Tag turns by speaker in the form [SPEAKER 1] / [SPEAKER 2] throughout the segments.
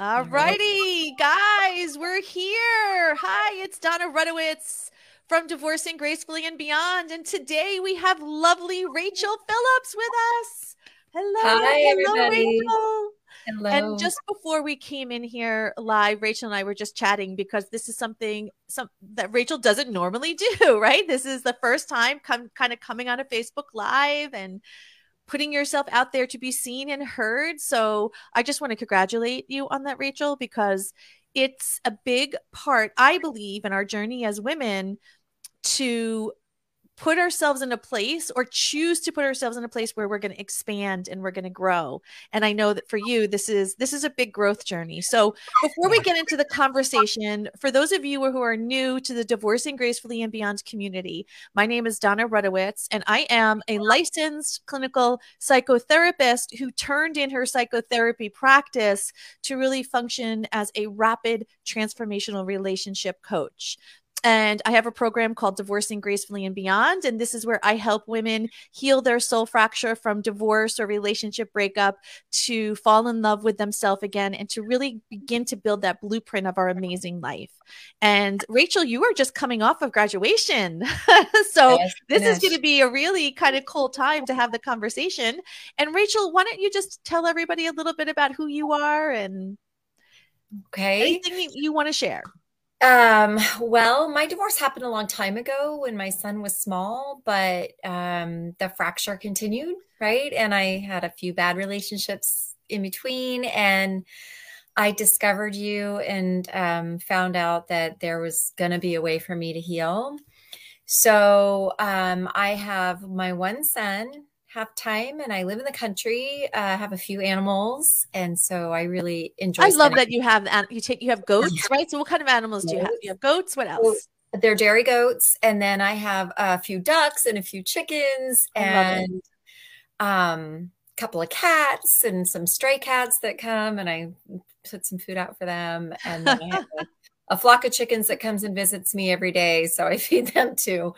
[SPEAKER 1] All mm-hmm. righty, guys, we're here. Hi, it's Dona Rutowicz from Divorcing Gracefully and Beyond. And today we have lovely Rachael Phillips with us. Hello.
[SPEAKER 2] Hi,
[SPEAKER 1] hello,
[SPEAKER 2] everybody.
[SPEAKER 1] Rachael.
[SPEAKER 2] Hello.
[SPEAKER 1] And just before we came in here live, Rachael and I were just chatting because this is something some that Rachael doesn't normally do, right? This is the first time come kind of coming on a Facebook Live and putting yourself out there to be seen and heard. So I just want to congratulate you on that, Rachael, because it's a big part, I believe, in our journey as women to put ourselves in a place or choose to put ourselves in a place where we're going to expand and we're going to grow. And i know that for you this is this is a big growth journey. So before we get into the conversation for those of you who are new to the divorcing gracefully and beyond community my name is dona rutowicz and i am a licensed clinical psychotherapist who turned in her psychotherapy practice to really function as a rapid transformational relationship coach and I have a program called Divorcing Gracefully and Beyond. And this is where I help women heal their soul fracture from divorce or relationship breakup to fall in love with themselves again and to really begin to build that blueprint of our amazing life. And Rachael, you are just coming off of graduation. so
[SPEAKER 2] Yes,
[SPEAKER 1] this is going to be a really kind of cool time to have the conversation. And Rachael, why don't you just tell everybody a little bit about who you are and
[SPEAKER 2] okay.
[SPEAKER 1] anything you, you want to share?
[SPEAKER 2] Um, well, my divorce happened a long time ago when my son was small, but um, the fracture continued, right? And I had a few bad relationships in between, and I discovered you and um, found out that there was going to be a way for me to heal. So um, I have my one son, half time, and I live in the country. Uh, I have a few animals, and so I really enjoy.
[SPEAKER 1] I love that you have you take you have goats, right? So what kind of animals do you have? You have goats. What else?
[SPEAKER 2] they're dairy goats and then i have a few ducks and a few chickens and um a couple of cats and some stray cats that come and i put some food out for them and then i have a, a flock of chickens that comes and visits me every day so i feed them too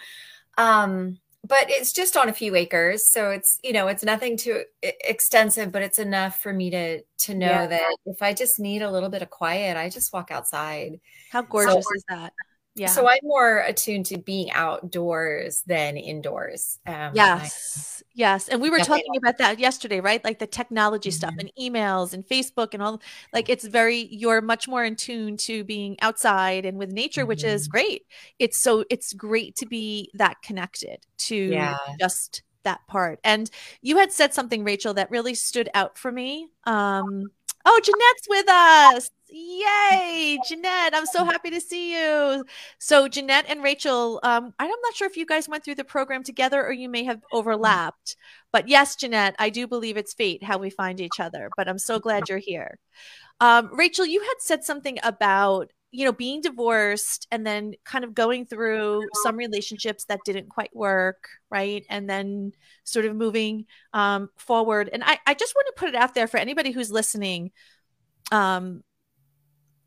[SPEAKER 2] um but it's just on a few acres so it's you know it's nothing too extensive but it's enough for me to to know
[SPEAKER 1] Yeah.
[SPEAKER 2] that if i just need a little bit of quiet i just walk outside
[SPEAKER 1] How gorgeous is that? Yeah.
[SPEAKER 2] so I'm more attuned to being outdoors than indoors. Um,
[SPEAKER 1] yes. Yes. And we were talking about that yesterday, right? Like the technology stuff
[SPEAKER 2] Mhm.
[SPEAKER 1] and emails and Facebook and all like it's very you're much more in tune to being outside and with nature, which is
[SPEAKER 2] Mhm.
[SPEAKER 1] great. It's so it's great to be that connected to
[SPEAKER 2] Yeah.
[SPEAKER 1] just that part. And you had said something, Rachael, that really stood out for me. Um, oh, Jeanette's with us. Yay, Jeanette. I'm so happy to see you. So, Jeanette and Rachael, um, I'm not sure if you guys went through the program together or you may have overlapped. But yes, Jeanette, I do believe it's fate how we find each other. But I'm so glad you're here. Um, Rachael, you had said something about you know being divorced and then kind of going through some relationships that didn't quite work right? And then sort of moving um, forward. And I, I just want to put it out there for anybody who's listening um,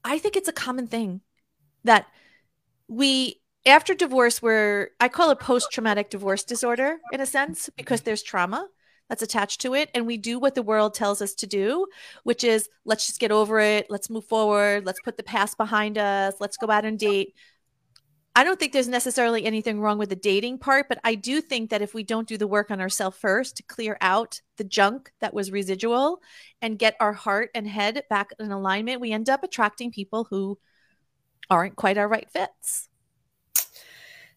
[SPEAKER 1] i think it's a common thing that we after divorce we're i call it post-traumatic divorce disorder in a sense because there's trauma that's attached to it and we do what the world tells us to do which is let's just get over it. Let's move forward. Let's put the past behind us. Let's go out and date. I don't think there's necessarily anything wrong with the dating part but i do think that if we don't do the work on ourselves first to clear out the junk that was residual and get our heart and head back in alignment we end up attracting people who aren't quite our right fits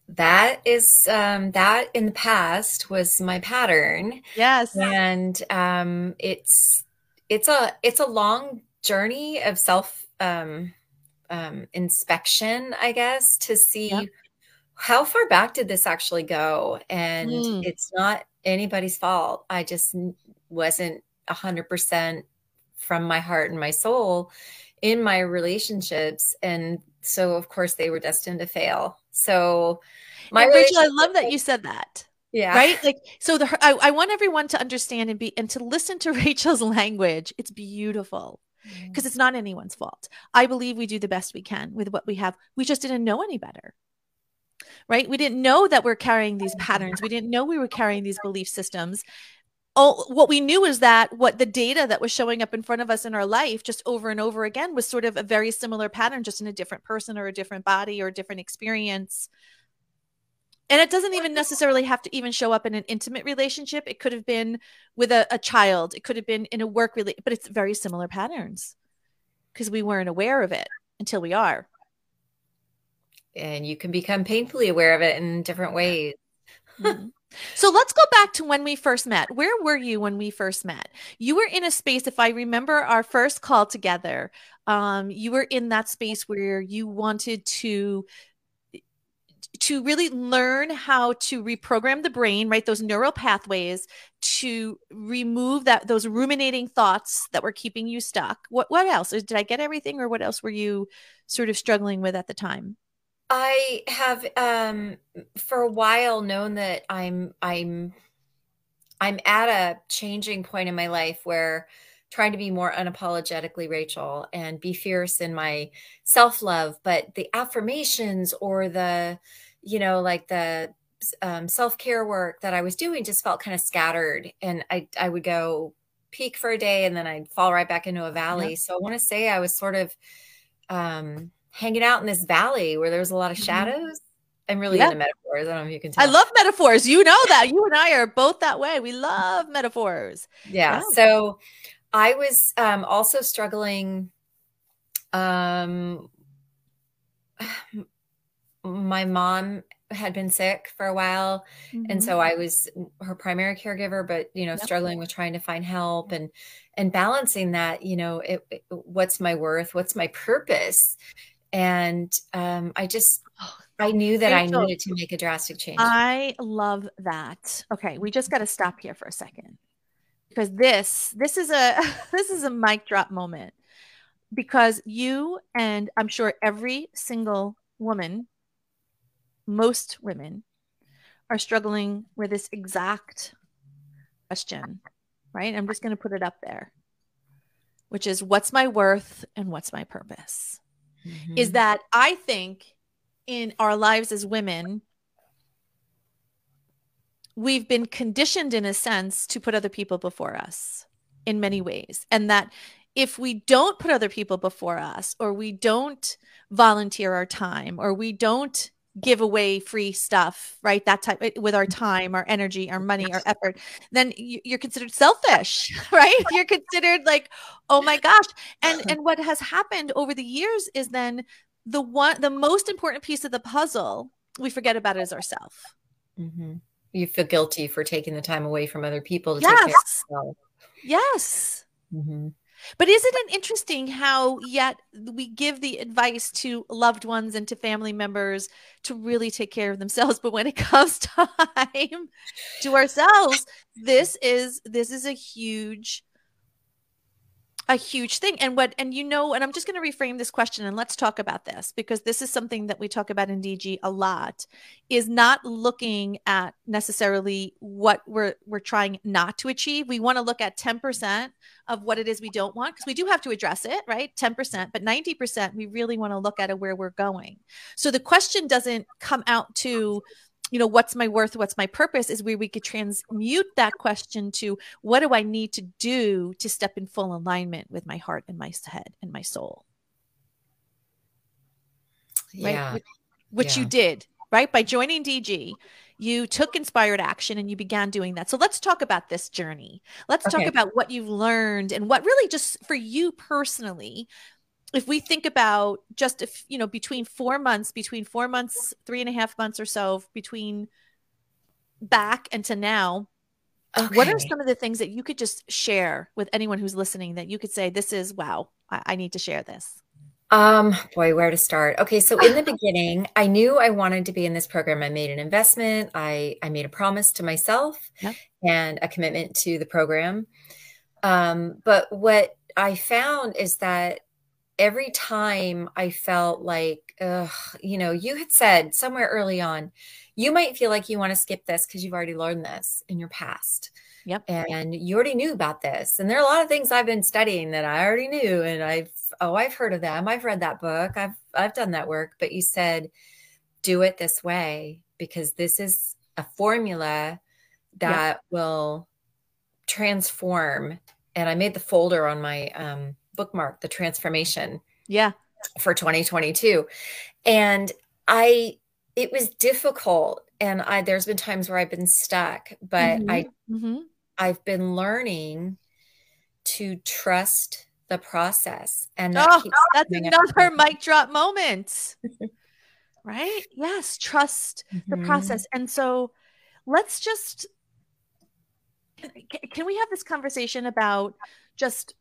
[SPEAKER 2] That is um, that in the past was my pattern,
[SPEAKER 1] yes
[SPEAKER 2] and um, it's it's a it's a long journey of self um, um, inspection, I guess, to see
[SPEAKER 1] Yep.
[SPEAKER 2] how far back did this actually go, and
[SPEAKER 1] Mm.
[SPEAKER 2] it's not anybody's fault. I just wasn't a hundred percent from my heart and my soul in my relationships, and so of course they were destined to fail. So my
[SPEAKER 1] and Rachael, I love that you said that.
[SPEAKER 2] yeah
[SPEAKER 1] Right? Like, so the I, I want everyone to understand and be and to listen to Rachael's language. It's beautiful mm. because it's not anyone's fault. I believe we do the best we can with what we have. We just didn't know any better. Right? We didn't know that we're carrying these patterns. We didn't know we were carrying these belief systems. All what we knew is that what the data that was showing up in front of us in our life just over and over again was sort of a very similar pattern just in a different person or a different body or a different experience. And it doesn't even necessarily have to even show up in an intimate relationship. It could have been with a, a child. It could have been in a work relationship but it's very similar patterns because we weren't aware of it until we are.
[SPEAKER 2] And you can become painfully aware of it in different ways.
[SPEAKER 1] Mm-hmm. So let's go back to when we first met. Where were you when we first met? You were in a space, if I remember our first call together, um, you were in that space where you wanted to to really learn how to reprogram the brain right those neural pathways to remove that those ruminating thoughts that were keeping you stuck what what else did i get everything or what else were you sort of struggling with at the time
[SPEAKER 2] i have um for a while known that i'm i'm i'm at a changing point in my life where trying to be more unapologetically Rachael and be fierce in my self love. But the affirmations or the, you know, like the um, self care work that I was doing just felt kind of scattered. And I, I would go peak for a day and then I'd fall right back into a valley. Yep. So I want to say I was sort of um, hanging out in this valley where there was a lot of mm-hmm. shadows. I'm really yep. into metaphors. I don't know if you can tell.
[SPEAKER 1] I love metaphors. You know that. You and I are both that way. We love metaphors.
[SPEAKER 2] Yeah. yeah. So I was um, also struggling. Um, my mom had been sick for a while mm-hmm. and so i was her primary caregiver but you know yep. struggling with trying to find help and and balancing that you know it, it, what's my worth what's my purpose and um, i just oh, i knew that Rachael, i needed to make a drastic change.
[SPEAKER 1] I love that. Okay we just got to stop here for a second. Because this this is a this is a mic drop moment. Because you and i'm sure every single woman most women are struggling with this exact question right? I'm just going to put it up there which is what's my worth and what's my purpose mm-hmm. is that i think in our lives as women we've been conditioned in a sense to put other people before us in many ways and that if we don't put other people before us or we don't volunteer our time or we don't give away free stuff right that type with our time our energy our money our effort then you're considered selfish right you're considered like oh my gosh and and what has happened over the years is then the one the most important piece of the puzzle we forget about is ourselves
[SPEAKER 2] mm-hmm you feel guilty for taking the time away from other people to yes. take care of yourself.
[SPEAKER 1] Yes. Mm-hmm. But isn't it interesting how yet we give the advice to loved ones and to family members to really take care of themselves, but when it comes time to ourselves, this is this is a huge a huge thing. And what and you know and i'm just going to reframe this question and let's talk about this because this is something that we talk about in dg a lot is not looking at necessarily what we're we're trying not to achieve. We want to look at 10% of what it is we don't want because we do have to address it right? 10% but 90% we really want to look at where we're going. So the question doesn't come out to you know what's my worth what's my purpose is where we could transmute that question to what do i need to do to step in full alignment with my heart and my head and my soul
[SPEAKER 2] yeah.
[SPEAKER 1] right which, which yeah. you did right by joining dg you took inspired action and you began doing that so let's talk about this journey let's okay. talk about what you've learned and what really just for you personally if we think about just if you know between four months between four months three and a half months or so between back and to now okay. what are some of the things that you could just share with anyone who's listening that you could say this is wow I, I need to share this
[SPEAKER 2] um boy where to start? Okay so in the beginning i knew i wanted to be in this program. I made an investment. I i made a promise to myself and a commitment to the program. Um but what i found is that every time I felt like, ugh, you know, you had said somewhere early on, you might feel like you want to skip this because you've already learned this in your past.
[SPEAKER 1] Yep.
[SPEAKER 2] And you already knew about this. And there are a lot of things I've been studying that I already knew. And I've, oh, I've heard of them. I've read that book. I've, I've done that work. But you said, do it this way because this is a formula that yep. will transform and I made the folder on my um, bookmark, the transformation.
[SPEAKER 1] Yeah.
[SPEAKER 2] For 2022. And I, it was difficult. And I, there's been times where I've been stuck, but mm-hmm. I, mm-hmm. I've been learning to trust the process. And
[SPEAKER 1] that oh, that's another mic drop moment. right? Yes. Trust mm-hmm. the process. And so let's just can we have this conversation about just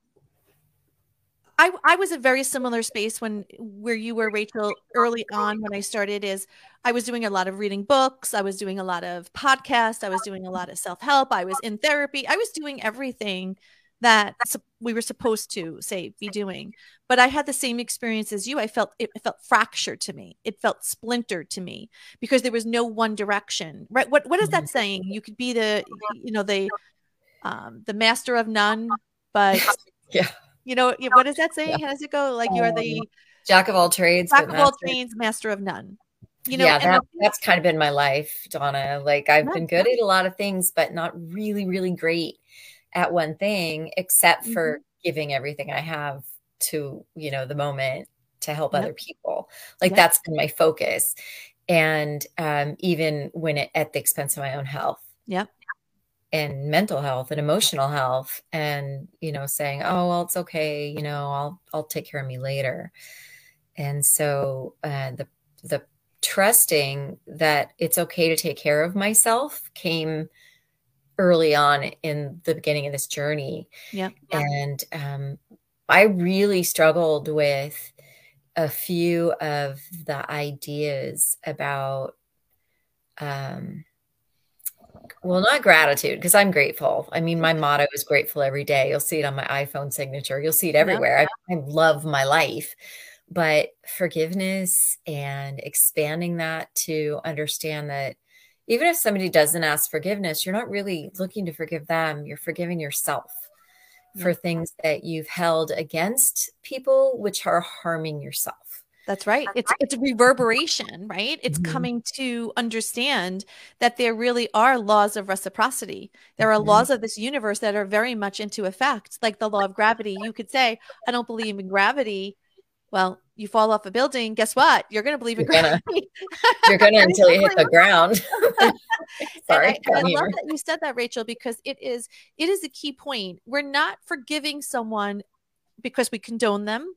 [SPEAKER 1] I, I was a very similar space when where you were Rachael early on when I started is I was doing a lot of reading books, I was doing a lot of podcasts, I was doing a lot of self-help, I was in therapy, I was doing everything that we were supposed to say be doing. But I had the same experience as you. I felt it felt fractured to me. It felt splintered to me because there was no one direction. Right? What what is that mm-hmm. saying? You could be the you know the um, the master of none, but
[SPEAKER 2] yeah,
[SPEAKER 1] you know what does that say? Yeah. How does it go? Like you are the
[SPEAKER 2] um, jack of all trades,
[SPEAKER 1] jack of all trades, master of none.
[SPEAKER 2] You know, yeah, that, that's kind of been my life, Dona. Like I've been good at a lot of things, but not really, really great at one thing, except for mm-hmm. giving everything I have to, you know, the moment to help yep. other people. Like yep. that's been my focus. And um, even when it at the expense of my own health.
[SPEAKER 1] Yep
[SPEAKER 2] and mental health and emotional health and you know saying oh well it's okay you know i'll i'll take care of me later. And so uh, the the trusting that it's okay to take care of myself came early on in the beginning of this journey.
[SPEAKER 1] Yeah.
[SPEAKER 2] And um, i really struggled with a few of the ideas about um, well, not gratitude because I'm grateful. I mean, my motto is grateful every day. You'll see it on my iPhone signature. You'll see it everywhere. I, I love my life, but forgiveness and expanding that to understand that even if somebody doesn't ask forgiveness, you're not really looking to forgive them. You're forgiving yourself for things that you've held against people, which are harming yourself.
[SPEAKER 1] That's right. It's it's a reverberation, right? It's mm-hmm. coming to understand that there really are laws of reciprocity. There are mm-hmm. laws of this universe that are very much into effect, like the law of gravity. You could say, I don't believe in gravity. Well, you fall off a building, guess what? You're going to believe in you're gonna, gravity.
[SPEAKER 2] you're going to until you hit the ground.
[SPEAKER 1] Sorry. And I, and I love that you said that, Rachel, because it is it is a key point. We're not forgiving someone because we condone them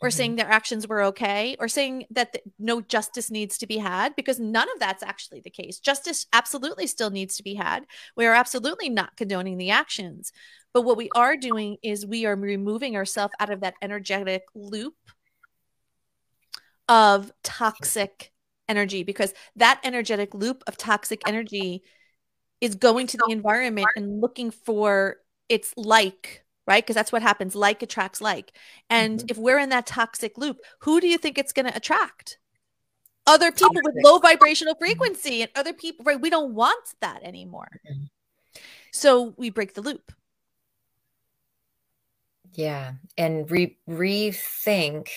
[SPEAKER 1] or mm-hmm. saying their actions were okay or saying that the, no justice needs to be had because none of that's actually the case. Justice absolutely still needs to be had. We are absolutely not condoning the actions. But what we are doing is we are removing ourselves out of that energetic loop of toxic energy because that energetic loop of toxic energy is going to the environment and looking for its like right? Because that's what happens. Like attracts like. And mm-hmm. if we're in that toxic loop, who do you think it's going to attract? Other people with low vibrational frequency and other people, right? We don't want that anymore. Mm-hmm. So we break the loop.
[SPEAKER 2] Yeah. And re- rethink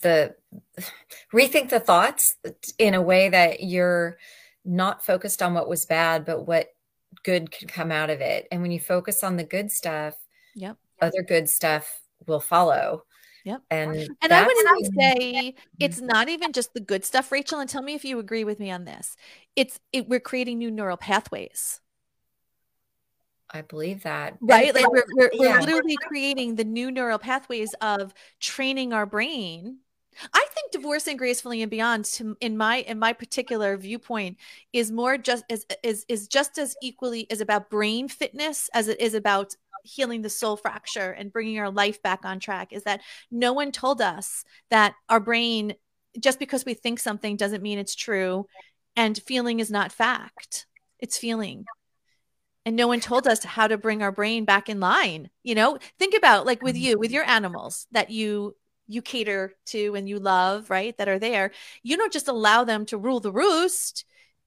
[SPEAKER 2] the rethink the thoughts in a way that you're not focused on what was bad, but what good could come out of it. And when you focus on the good stuff,
[SPEAKER 1] Yep.
[SPEAKER 2] Other good stuff will follow.
[SPEAKER 1] Yep.
[SPEAKER 2] And
[SPEAKER 1] and I would even say it's not even just the good stuff, Rachael. And tell me if you agree with me on this. It's it, we're creating new neural pathways.
[SPEAKER 2] I believe that.
[SPEAKER 1] Right. Like we're, we're, yeah. we're literally creating the new neural pathways of training our brain I think divorcing gracefully and beyond, to, in my in my particular viewpoint, is more just is is is just as equally is about brain fitness as it is about healing the soul fracture and bringing our life back on track is that no one told us that our brain just because we think something doesn't mean it's true and feeling is not fact it's feeling. And no one told us how to bring our brain back in line you know? Think about like with you with your animals that you you cater to and you love right that are there. You don't just allow them to rule the roost.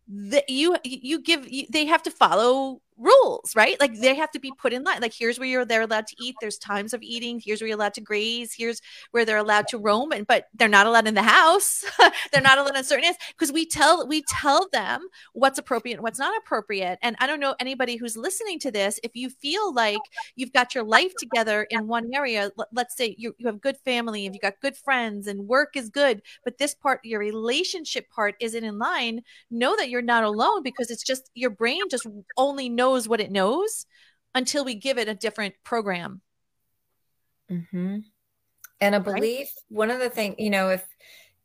[SPEAKER 1] That you you give you, they have to follow rules, right? Like they have to be put in line. Like here's where you're they're allowed to eat. There's times of eating. Here's where you're allowed to graze. Here's where they're allowed to roam. And but they're not allowed in the house. they're not allowed in certain areas because we tell we tell them what's appropriate what's not appropriate. And I don't know anybody who's listening to this. If you feel like you've got your life together in one area, let's say you, you have good family, if you got good friends and work is good, but this part, your relationship part isn't in line, know that you're not alone because it's just your brain just only knows what it knows until we give it a different program.
[SPEAKER 2] Mm-hmm. And a belief, right? one of the things, you know, if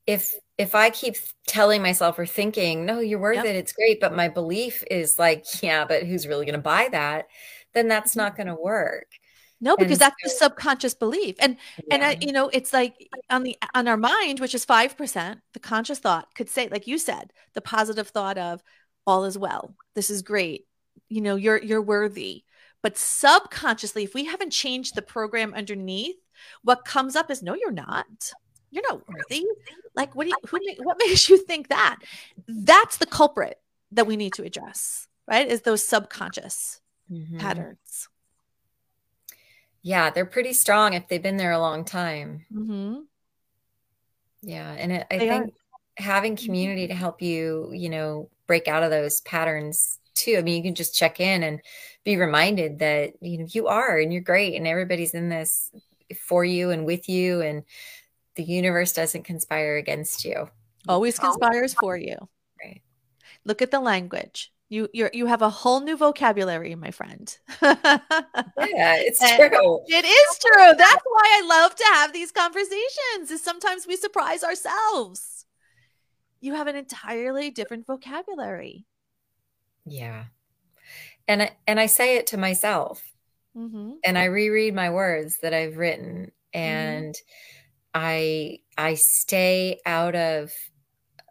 [SPEAKER 2] if if I keep telling myself or thinking, no, you're worth yep. it, it's great, but my belief is like, yeah, but who's really going to buy that? Then that's mm-hmm. not going to work.
[SPEAKER 1] No, because and that's so, the subconscious belief. And yeah. and I, you know, it's like on the on our mind, which is 5%, the conscious thought could say like you said, the positive thought of all is well. This is great you know you're you're worthy but subconsciously if we haven't changed the program underneath what comes up is no you're not you're not worthy like what do you who what makes you think that that's the culprit that we need to address right is those subconscious mm-hmm. patterns
[SPEAKER 2] yeah they're pretty strong if they've been there a long time
[SPEAKER 1] mm-hmm.
[SPEAKER 2] yeah and it, i they think are. having mm-hmm. community to help you you know break out of those patterns too. I mean, you can just check in and be reminded that you know you are and you're great and everybody's in this for you and with you and the universe doesn't conspire against you.
[SPEAKER 1] Always conspires for you.
[SPEAKER 2] Right.
[SPEAKER 1] Look at the language. You you you have a whole new vocabulary, my friend.
[SPEAKER 2] yeah, it's true.
[SPEAKER 1] It is true. That's why I love to have these conversations. Is sometimes we surprise ourselves. You have an entirely different vocabulary.
[SPEAKER 2] Yeah. And I, and I say it to myself. Mm-hmm. And I reread my words that I've written mm-hmm. and mm-hmm. I I stay out of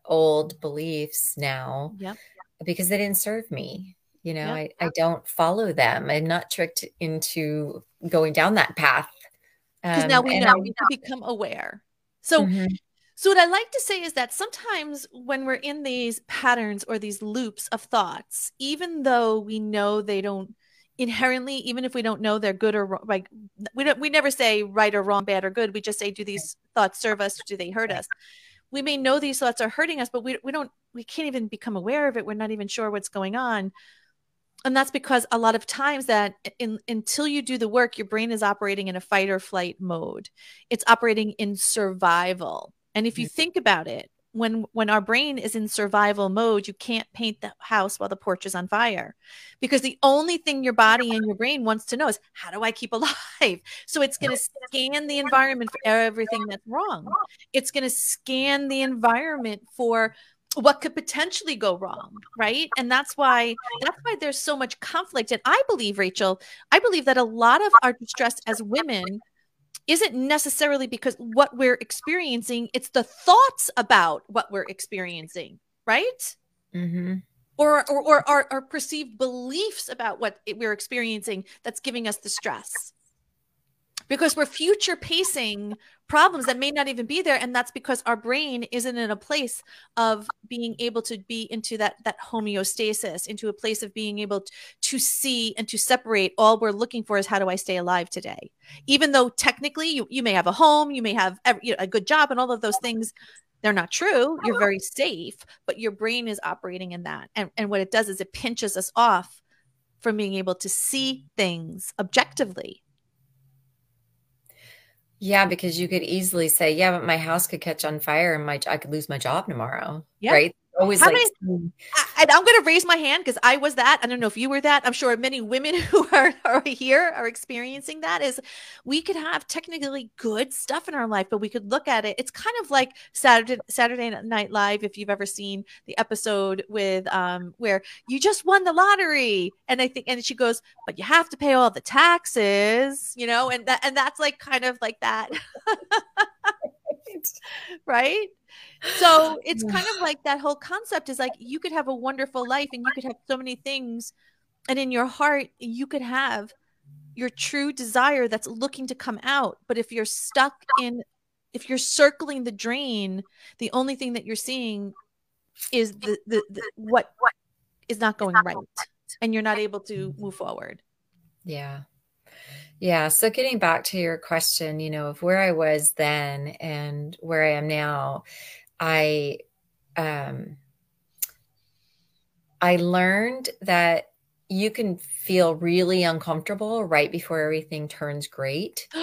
[SPEAKER 2] old beliefs now
[SPEAKER 1] yep.
[SPEAKER 2] because they didn't serve me. You know, yep. I, I don't follow them. I'm not tricked into going down that path.
[SPEAKER 1] Because um, now we know I, we become aware. So mm-hmm. So, what I like to say is that sometimes when we're in these patterns or these loops of thoughts, even though we know they don't inherently, even if we don't know they're good or wrong, like we don't, we never say right or wrong, bad or good. We just say, do these thoughts serve us? Do they hurt us? We may know these thoughts are hurting us, but we, we don't, we can't even become aware of it. We're not even sure what's going on. And that's because a lot of times that in, until you do the work, your brain is operating in a fight or flight mode. It's operating in survival and if you think about it, when when our brain is in survival mode, you can't paint the house while the porch is on fire. Because the only thing your body and your brain wants to know is how do I keep alive? So it's going to scan the environment for everything that's wrong. It's going to scan the environment for what could potentially go wrong right and that's why that's why there's so much conflict and i believe rachael i believe that a lot of our distress as women isn't necessarily because what we're experiencing, it's the thoughts about what we're experiencing, right?
[SPEAKER 2] Mm-hmm.
[SPEAKER 1] Or, or, or our, our perceived beliefs about what we're experiencing that's giving us the stress because we're future pacing problems that may not even be there and that's because our brain isn't in a place of being able to be into that that homeostasis into a place of being able to, see and to separate. All we're looking for is how do i stay alive today? Even though technically you, you may have a home you may have you know, a good job and all of those things they're not true. You're very safe but your brain is operating in that. And, and what it does is it pinches us off from being able to see things objectively
[SPEAKER 2] yeah, because you could easily say, yeah, but my house could catch on fire and my I could lose my job tomorrow. Yeah. Right always How like many,
[SPEAKER 1] and I'm going to raise my hand because I was that. I don't know if you were that. I'm sure many women who are, are here are experiencing that. Is we could have technically good stuff in our life, but we could look at it. It's kind of like Saturday Saturday Night Live. If you've ever seen the episode with um where you just won the lottery, and I think and she goes, but you have to pay all the taxes, you know, and that and that's like kind of like that. right? So it's kind of like that whole concept is like you could have a wonderful life and you could have so many things, and in your heart, you could have your true desire that's looking to come out. But if you're stuck in, if you're circling the drain, the only thing that you're seeing is the, the, the what what is not going right. and you're not able to move forward.
[SPEAKER 2] Yeah. Yeah. So getting back to your question, you know, of where I was then and where I am now, I um I learned that you can feel really uncomfortable right before everything turns great.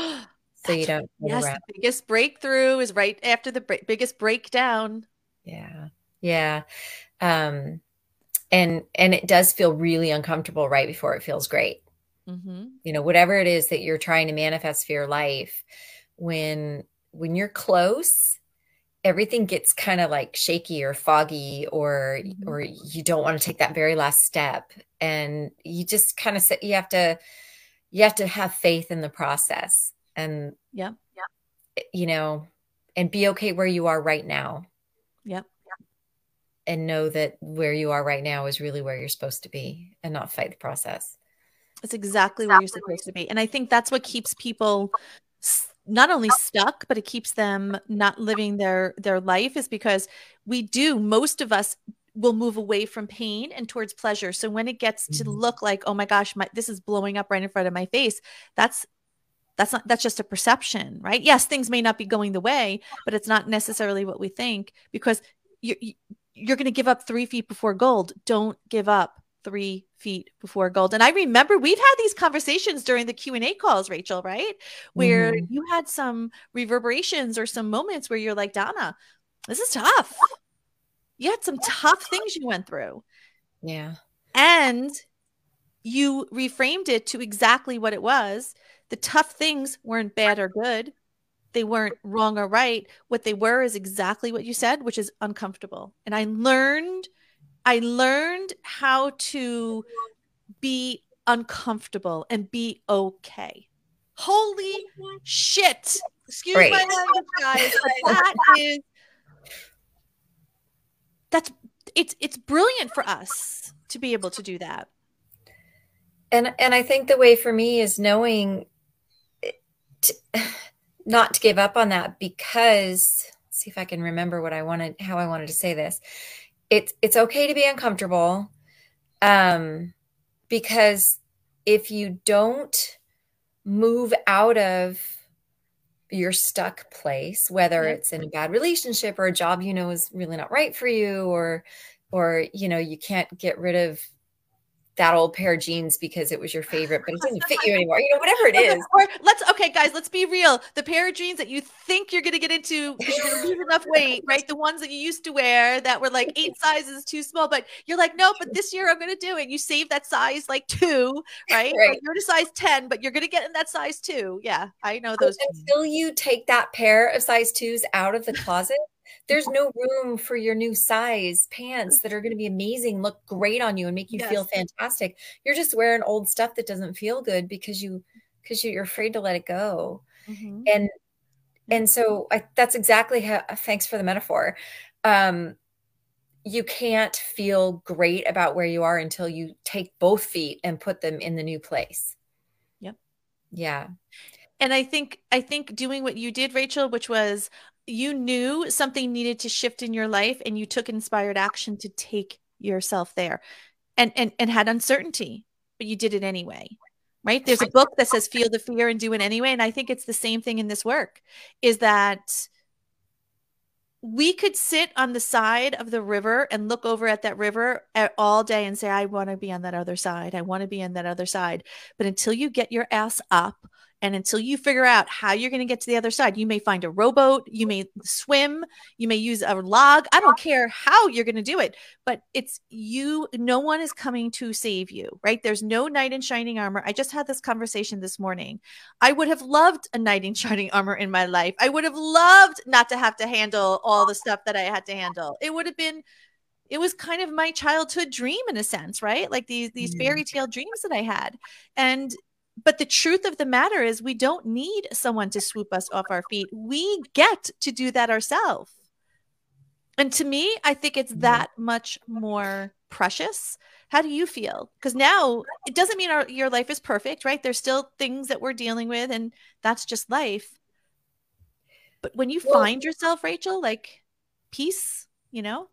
[SPEAKER 2] so you don't
[SPEAKER 1] yes the biggest breakthrough is right after the biggest breakdown
[SPEAKER 2] yeah yeah um and and it does feel really uncomfortable right before it feels great mm-hmm. you know whatever it is that you're trying to manifest for your life when when you're close everything gets kind of like shaky or foggy or mm-hmm. or you don't want to take that very last step. And you just kind of say you have to you have to have faith in the process and
[SPEAKER 1] yeah
[SPEAKER 2] yeah you know and be okay where you are right now.
[SPEAKER 1] Yep.
[SPEAKER 2] And know that where you are right now is really where you're supposed to be and not fight the process
[SPEAKER 1] it's exactly where you're supposed to be. And i think that's what keeps people not only stuck but it keeps them not living their their life is because we do most of us will move away from pain and towards pleasure. So when it gets to mm-hmm. look like oh my gosh my, this is blowing up right in front of my face that's that's not that's just a perception right? Yes things may not be going the way but it's not necessarily what we think because you're you're going to give up three feet before gold. Don't give up three feet before gold and i remember we've had these conversations during the q&a calls rachael right where mm-hmm. you had some reverberations or some moments where you're like dona this is tough you had some tough things you went through
[SPEAKER 2] yeah
[SPEAKER 1] and you reframed it to exactly what it was the tough things weren't bad or good. They weren't wrong or right. What they were is exactly what you said, which is uncomfortable. And I learned I learned how to be uncomfortable and be okay. Holy shit. Excuse Great. my language, guys. that is that's it's it's brilliant for us to be able to do that.
[SPEAKER 2] And and I think the way for me is knowing eh, to, not to give up on that because see if I can remember what I wanted, how I wanted to say this. It's it's okay to be uncomfortable, um, because if you don't move out of your stuck place, whether it's in a bad relationship or a job you know is really not right for you, or or you know you can't get rid of that old pair of jeans because it was your favorite, but it doesn't fit you anymore. You know, whatever it is.
[SPEAKER 1] Or let's okay, guys, let's be real. The pair of jeans that you think you're gonna get into because you're gonna lose enough weight, right? The ones that you used to wear that were like eight sizes too small, but you're like, no, but this year I'm gonna do it. You save that size like two, right? right. you're in a size 10, but you're gonna get in that size two. Yeah, I know those.
[SPEAKER 2] Until you take that pair of size twos out of the closet, there's no room for your new size pants that are going to be amazing, look great on you and make you yes. feel fantastic. You're just wearing old stuff that doesn't feel good because you because you're afraid to let it go. Mm-hmm. And and so I, that's exactly how thanks for the metaphor. Um you can't feel great about where you are until you take both feet and put them in the new place.
[SPEAKER 1] Yep.
[SPEAKER 2] Yeah.
[SPEAKER 1] And I think I think doing what you did Rachael which was you knew something needed to shift in your life and you took inspired action to take yourself there and and and had uncertainty but you did it anyway right? There's a book that says feel the fear and do it anyway. And i think it's the same thing in this work is that we could sit on the side of the river and look over at that river all day and say i want to be on that other side. I want to be on that other side. But until you get your ass up and until you figure out how you're going to get to the other side, you may find a rowboat, you may swim, you may use a log. I don't care how you're going to do it, but it's you. No one is coming to save you, right? There's no knight in shining armor. I just had this conversation this morning. I would have loved a knight in shining armor in my life. I would have loved not to have to handle all the stuff that I had to handle. It would have been it was kind of my childhood dream in a sense, right? Like these these fairy tale dreams that I had. And but the truth of the matter is we don't need someone to swoop us off our feet. We get to do that ourselves. And to me i think it's mm-hmm. that much more precious. How do you feel? Because now it doesn't mean our, your life is perfect right? There's still things that we're dealing with and that's just life. But when you well, find yourself rachael like peace you know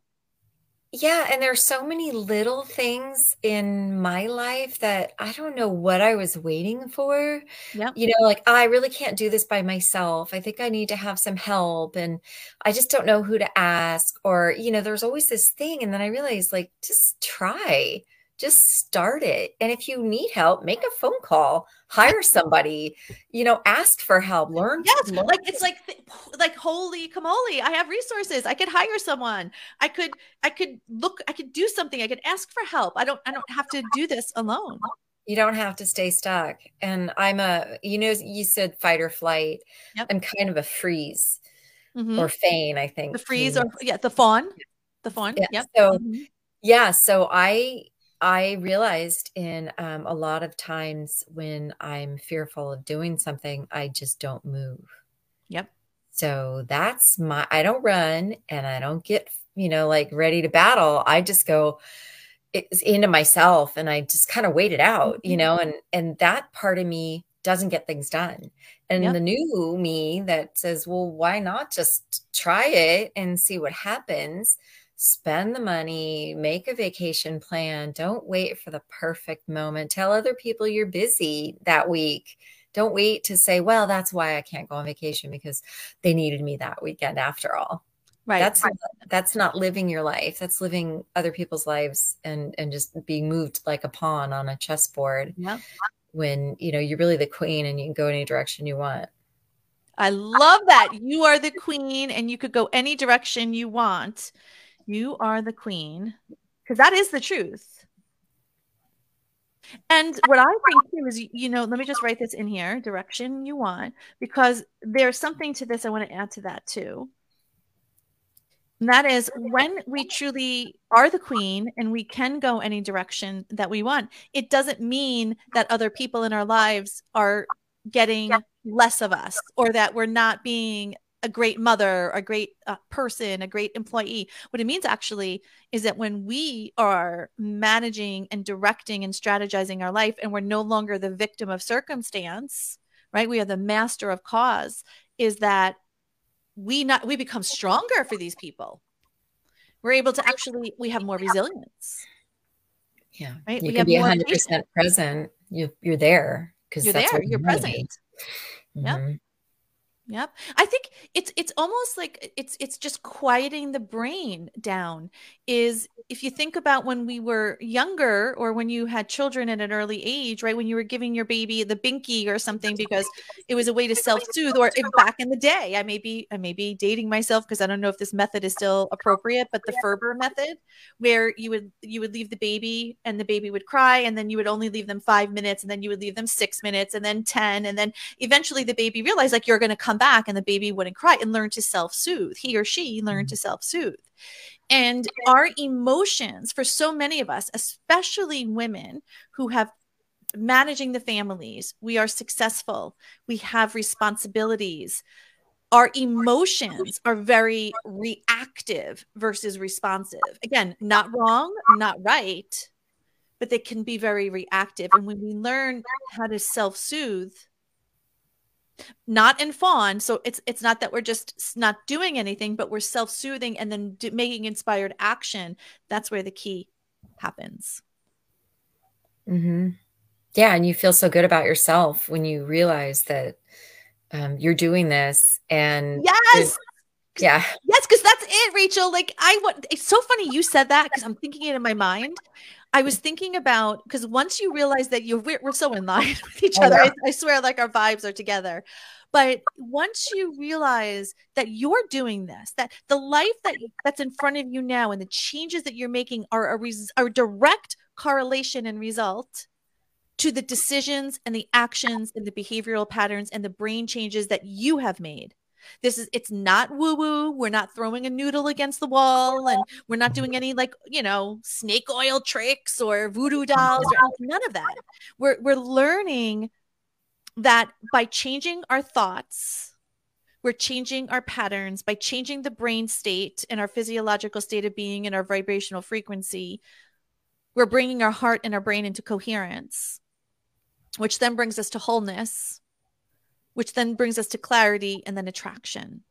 [SPEAKER 2] Yeah, and there's so many little things in my life that I don't know what I was waiting for.
[SPEAKER 1] Yeah.
[SPEAKER 2] You know, like, I really can't do this by myself. I think I need to have some help and I just don't know who to ask or, you know, there's always this thing and then I realized like just try just start it. And if you need help, make a phone call, hire somebody, you know, ask for help, learn.
[SPEAKER 1] Yes,
[SPEAKER 2] learn.
[SPEAKER 1] like it's like like holy camole, I have resources. I could hire someone. I could I could look I could do something. I could ask for help. I don't I don't have to do this alone.
[SPEAKER 2] You don't have to stay stuck. And I'm a you know you said fight or flight. Yep. I'm kind of a freeze mm-hmm. or feign, I think.
[SPEAKER 1] The freeze or yeah, the fawn. The fawn. Yeah. Yep.
[SPEAKER 2] So mm-hmm. yeah, so I I realized in um, a lot of times when I'm fearful of doing something, I just don't move.
[SPEAKER 1] Yep.
[SPEAKER 2] So that's my, I don't run and I don't get, you know, like ready to battle. I just go it's into myself and I just kind of wait it out, you mm-hmm. know, and, and that part of me doesn't get things done. And yep. the new me that says, well, why not just try it and see what happens? Spend the money, make a vacation plan. Don't wait for the perfect moment. Tell other people you're busy that week. Don't wait to say, well, that's why I can't go on vacation because they needed me that weekend after all.
[SPEAKER 1] Right.
[SPEAKER 2] That's not, that's not living your life. That's living other people's lives and and just being moved like a pawn on a chessboard.
[SPEAKER 1] Yeah.
[SPEAKER 2] When, you know, you're really the queen and you can go any direction you want.
[SPEAKER 1] I love that. You are the queen and you could go any direction you want. You are the queen. Because that is the truth. And what I think too is, you know, let me just write this in here direction you want, because there's something to this I want to add to that too. And that is when we truly are the queen and we can go any direction that we want, it doesn't mean that other people in our lives are getting less of us or that we're not being a great mother, a great uh, person, a great employee. What it means actually is that when we are managing and directing and strategizing our life and we're no longer the victim of circumstance, right? We are the master of cause is that we not we become stronger for these people. We're able to actually we have more resilience.
[SPEAKER 2] Yeah. Right? You we can be 100% present. You you're there
[SPEAKER 1] because you're there. You're present. Mm-hmm. Yeah. Yep. I think it's it's almost like it's it's just quieting the brain down. Is if you think about when we were younger or when you had children at an early age, right? When you were giving your baby the binky or something because it was a way to self-soothe or eh, back in the day, I may be I may be dating myself because I don't know if this method is still appropriate, but the Ferber method where you would you would leave the baby and the baby would cry and then you would only leave them 5 minutes and then you would leave them 6 minutes and then 10 and then eventually the baby realized like you're going to come back and the baby wouldn't cry and learn to self soothe. He or she learned mm-hmm. to self soothe. And our emotions, for so many of us, especially women who have managing the families, we are successful, we have responsibilities. Our emotions are very reactive versus responsive. Again, not wrong, not right, but they can be very reactive. And when we learn how to self soothe, not in fawn so it's it's not that we're just not doing anything but we're self-soothing and then do, making inspired action. That's where the key happens.
[SPEAKER 2] Mm-hmm. yeah and you feel so good about yourself when you realize that um, you're doing this and
[SPEAKER 1] yes!
[SPEAKER 2] yeah.
[SPEAKER 1] Yes because that's it rachael. Like i want it's so funny you said that because i'm thinking it in my mind I was thinking about because once you realize that you're we're, we're so in line with each oh, other, I, I swear like our vibes are together. But once you realize that you're doing this, that the life that that's in front of you now and the changes that you're making are a, res- are a direct correlation and result to the decisions and the actions and the behavioral patterns and the brain changes that you have made. This is it's not woo woo. We're not throwing a noodle against the wall and we're not doing any like, you know, snake oil tricks or voodoo dolls or none of that. We're we're learning that by changing our thoughts, we're changing our patterns by changing the brain state and our physiological state of being and our vibrational frequency. We're bringing our heart and our brain into coherence, which then brings us to wholeness, which then brings us to clarity and then attraction.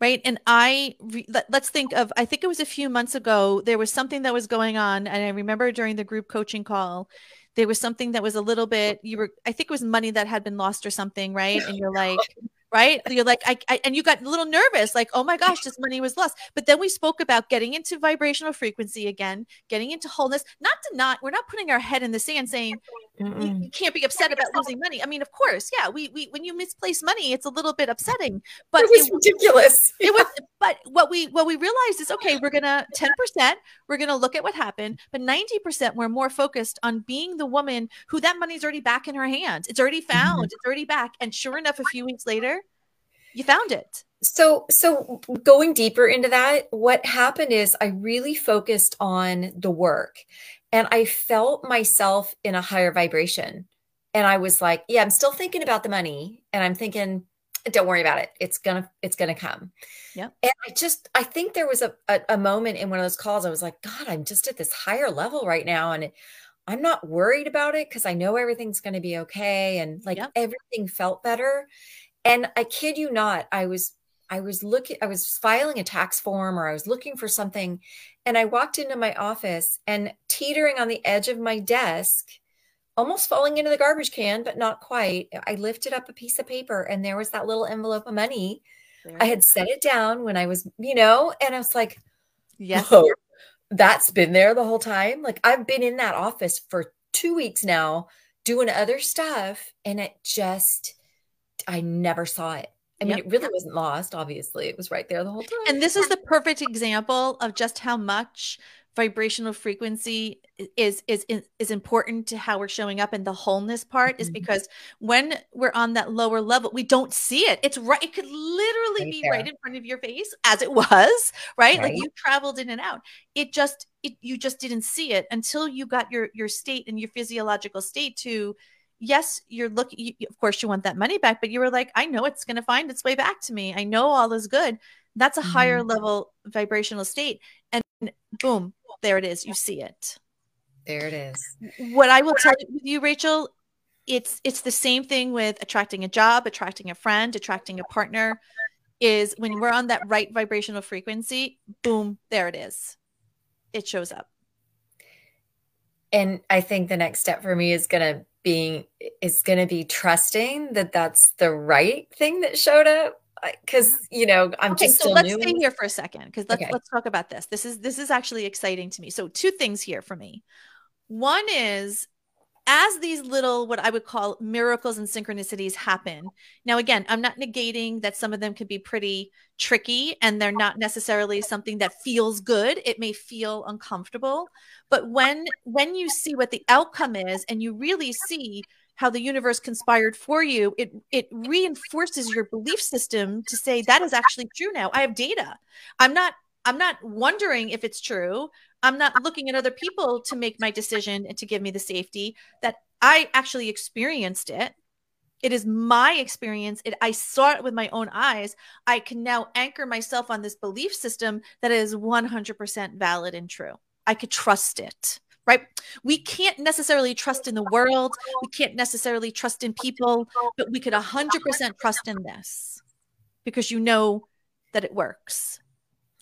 [SPEAKER 1] right and i re- let, us think of i think it was a few months ago there was something that was going on and i remember during the group coaching call there was something that was a little bit you were i think it was money that had been lost or something right and you're like right? You're like, I, I, and you got a little nervous, like, oh my gosh, this money was lost. But then we spoke about getting into vibrational frequency again, getting into wholeness. Not to not, we're not putting our head in the sand saying you, you, can't be upset about losing money. I mean, of course, yeah, we, we, when you misplace money, it's a little bit upsetting. But
[SPEAKER 2] it was it, ridiculous.
[SPEAKER 1] It was, but what we what we realized is, okay, we're gonna ten percent, we're gonna look at what happened, but ninety percent, we're more focused on being the woman who that money's already back in her hands. It's already found. Mm-hmm. It's already back. And sure enough, a few weeks later you found it.
[SPEAKER 2] So, so going deeper into that, what happened is I really focused on the work and I felt myself in a higher vibration. And I was like, yeah, I'm still thinking about the money and I'm thinking, don't worry about it. It's gonna, it's gonna come.
[SPEAKER 1] Yeah.
[SPEAKER 2] And I just, I think there was a, a, a moment in one of those calls. I was like, God, I'm just at this higher level right now. And I'm not worried about it because I know everything's going to be okay. And like yep. everything felt better. And I kid you not, I was I was looking I was filing a tax form or I was looking for something and I walked into my office and teetering on the edge of my desk almost falling into the garbage can but not quite I lifted up a piece of paper and there was that little envelope of money. There. I had set it down when I was, you know, and I was like,
[SPEAKER 1] yes.
[SPEAKER 2] Whoa, that's been there the whole time. Like I've been in that office for 2 weeks now doing other stuff and it just I never saw it. I mean, yep. it really wasn't lost. Obviously, it was right there the whole time.
[SPEAKER 1] And this is the perfect example of just how much vibrational frequency is is is important to how we're showing up and the wholeness part mm-hmm. is because when we're on that lower level we don't see it it's right it could literally right be there. right in front of your face as it was right? right like you traveled in and out it just it you just didn't see it until you got your your state and your physiological state to yes, you're looking, you, of course, you want that money back, but you were like, I know it's going to find its way back to me. I know all is good. That's a mm-hmm. higher level vibrational state. And boom, there it is. You see it.
[SPEAKER 2] There it is.
[SPEAKER 1] What I will tell you, Rachael, it's it's the same thing with attracting a job, attracting a friend, attracting a partner. Is when we're on that right vibrational frequency, boom, there it is. It shows up.
[SPEAKER 2] And I think the next step for me is going to being is going to be trusting that that's the right thing that showed up uh, because you know i'm okay, just so
[SPEAKER 1] let's stay here for a second because let's okay. let's talk about this. This is this is actually exciting to me. So two things here for me. One is as these little what i would call miracles and synchronicities happen now again i'm not negating that some of them can be pretty tricky and they're not necessarily something that feels good. It may feel uncomfortable. But when when you see what the outcome is and you really see how the universe conspired for you it it reinforces your belief system to say that is actually true now. I have data. I'm not i'm not wondering if it's true I'm not looking at other people to make my decision and to give me the safety that I actually experienced it. It is my experience. It, I saw it with my own eyes. I can now anchor myself on this belief system that is 100% valid and true. I could trust it, right? We can't necessarily trust in the world. We can't necessarily trust in people, but we could 100% trust in this because you know that it works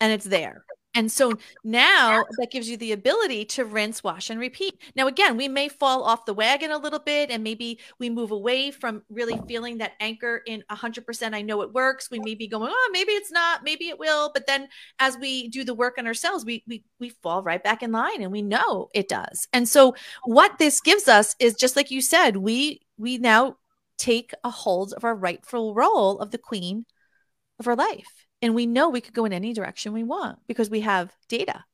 [SPEAKER 1] and it's there. And so now that gives you the ability to rinse, wash, and repeat. Now, again, we may fall off the wagon a little bit and maybe we move away from really feeling that anchor in 100%. I know it works. We may be going, oh, maybe it's not, maybe it will. But then as we do the work on ourselves, we, we, we fall right back in line and we know it does. And so what this gives us is just like you said, we, we now take a hold of our rightful role of the queen of our life and we know we could go in any direction we want because we have data.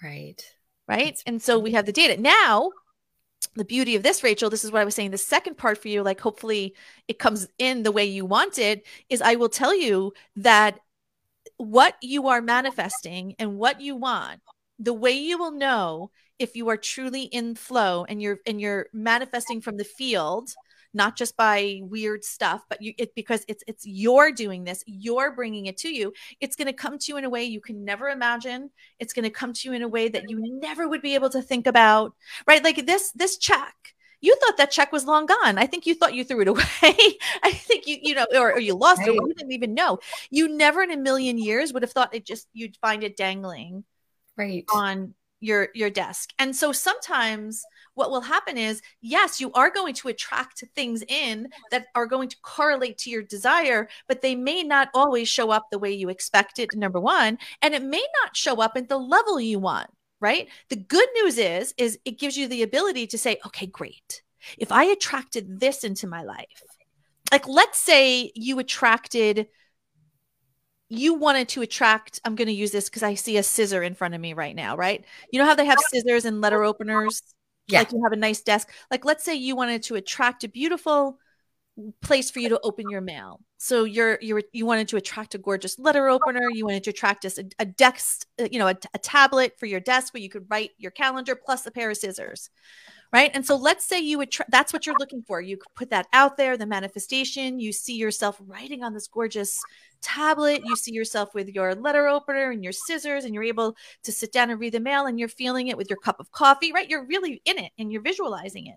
[SPEAKER 2] Right.
[SPEAKER 1] Right. That's and so we have the data. Now, the beauty of this, Rachael, this is what I was saying. The second part for you, like hopefully it comes in the way you want it, is I will tell you that what you are manifesting and what you want, the way you will know if you are truly in flow and you're and you're manifesting from the field not just by weird stuff, but you, it because it's it's you're doing this, you're bringing it to you. It's going to come to you in a way you can never imagine. It's going to come to you in a way that you never would be able to think about, right? Like this this check you thought that check was long gone. I think you thought you threw it away. I think you, you know, or, or you lost right. it. you didn't even know. You never in a million years would have thought it just you'd find it dangling
[SPEAKER 2] right
[SPEAKER 1] on your your desk. And so sometimes what will happen is yes, you are going to attract things in that are going to correlate to your desire, but they may not always show up the way you expected, number 1, and it may not show up at the level you want right? The good news is is it gives you the ability to say, okay, great. If I attracted this into my life, like let's say you attracted you wanted to attract i'm going to use this because i see a scissor in front of me right now right you know how they have scissors and letter openers yeah. like you have a nice desk like let's say you wanted to attract a beautiful place for you to open your mail. So you're you're you wanted to attract a gorgeous letter opener. You wanted to attract a, a desk, uh, you know, a, a tablet for your desk where you could write your calendar plus a pair of scissors, right? And so let's say you would that's what you're looking for. You put that out there, the manifestation. You see yourself writing on this gorgeous tablet. You see yourself with your letter opener and your scissors, and you're able to sit down and read the mail, and you're feeling it with your cup of coffee, right? You're really in it and you're visualizing it.